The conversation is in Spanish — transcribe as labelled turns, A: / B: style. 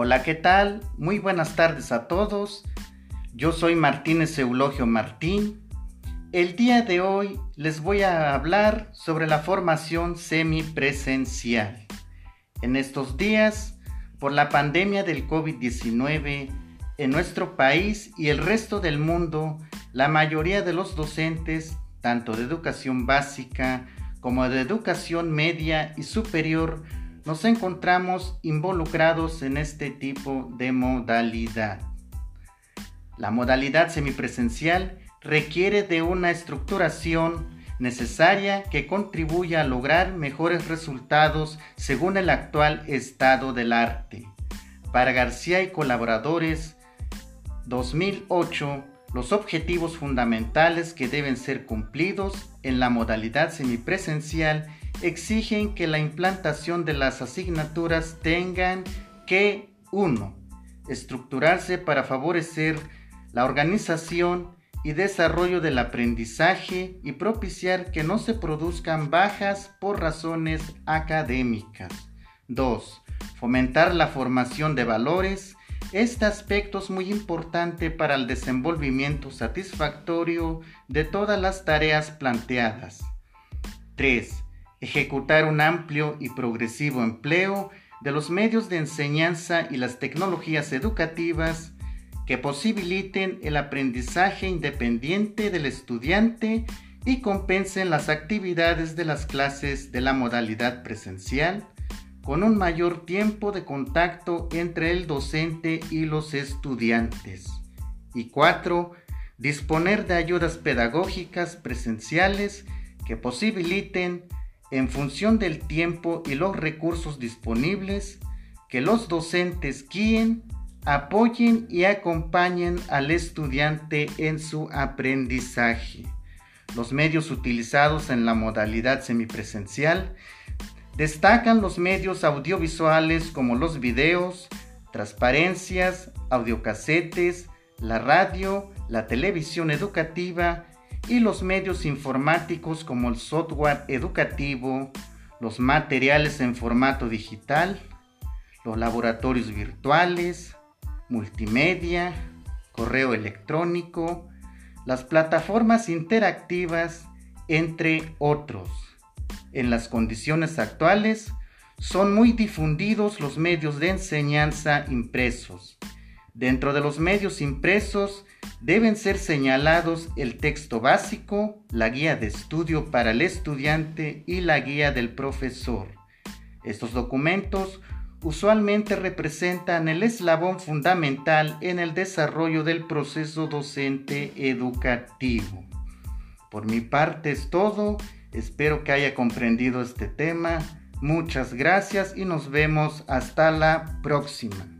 A: Hola, ¿qué tal? Muy buenas tardes a todos. Yo soy Martínez Eulogio Martín. El día de hoy les voy a hablar sobre la formación semipresencial. En estos días, por la pandemia del COVID-19, en nuestro país y el resto del mundo, la mayoría de los docentes, tanto de educación básica como de educación media y superior, nos encontramos involucrados en este tipo de modalidad. La modalidad semipresencial requiere de una estructuración necesaria que contribuya a lograr mejores resultados según el actual estado del arte. Para García y colaboradores, 2008, los objetivos fundamentales que deben ser cumplidos en la modalidad semipresencial exigen que la implantación de las asignaturas tengan que 1. Estructurarse para favorecer la organización y desarrollo del aprendizaje y propiciar que no se produzcan bajas por razones académicas. 2. Fomentar la formación de valores. Este aspecto es muy importante para el desenvolvimiento satisfactorio de todas las tareas planteadas. 3 ejecutar un amplio y progresivo empleo de los medios de enseñanza y las tecnologías educativas que posibiliten el aprendizaje independiente del estudiante y compensen las actividades de las clases de la modalidad presencial con un mayor tiempo de contacto entre el docente y los estudiantes. Y 4. Disponer de ayudas pedagógicas presenciales que posibiliten en función del tiempo y los recursos disponibles, que los docentes guíen, apoyen y acompañen al estudiante en su aprendizaje. Los medios utilizados en la modalidad semipresencial destacan los medios audiovisuales como los videos, transparencias, audiocasetes, la radio, la televisión educativa y los medios informáticos como el software educativo, los materiales en formato digital, los laboratorios virtuales, multimedia, correo electrónico, las plataformas interactivas, entre otros. En las condiciones actuales, son muy difundidos los medios de enseñanza impresos. Dentro de los medios impresos deben ser señalados el texto básico, la guía de estudio para el estudiante y la guía del profesor. Estos documentos usualmente representan el eslabón fundamental en el desarrollo del proceso docente educativo. Por mi parte es todo, espero que haya comprendido este tema. Muchas gracias y nos vemos hasta la próxima.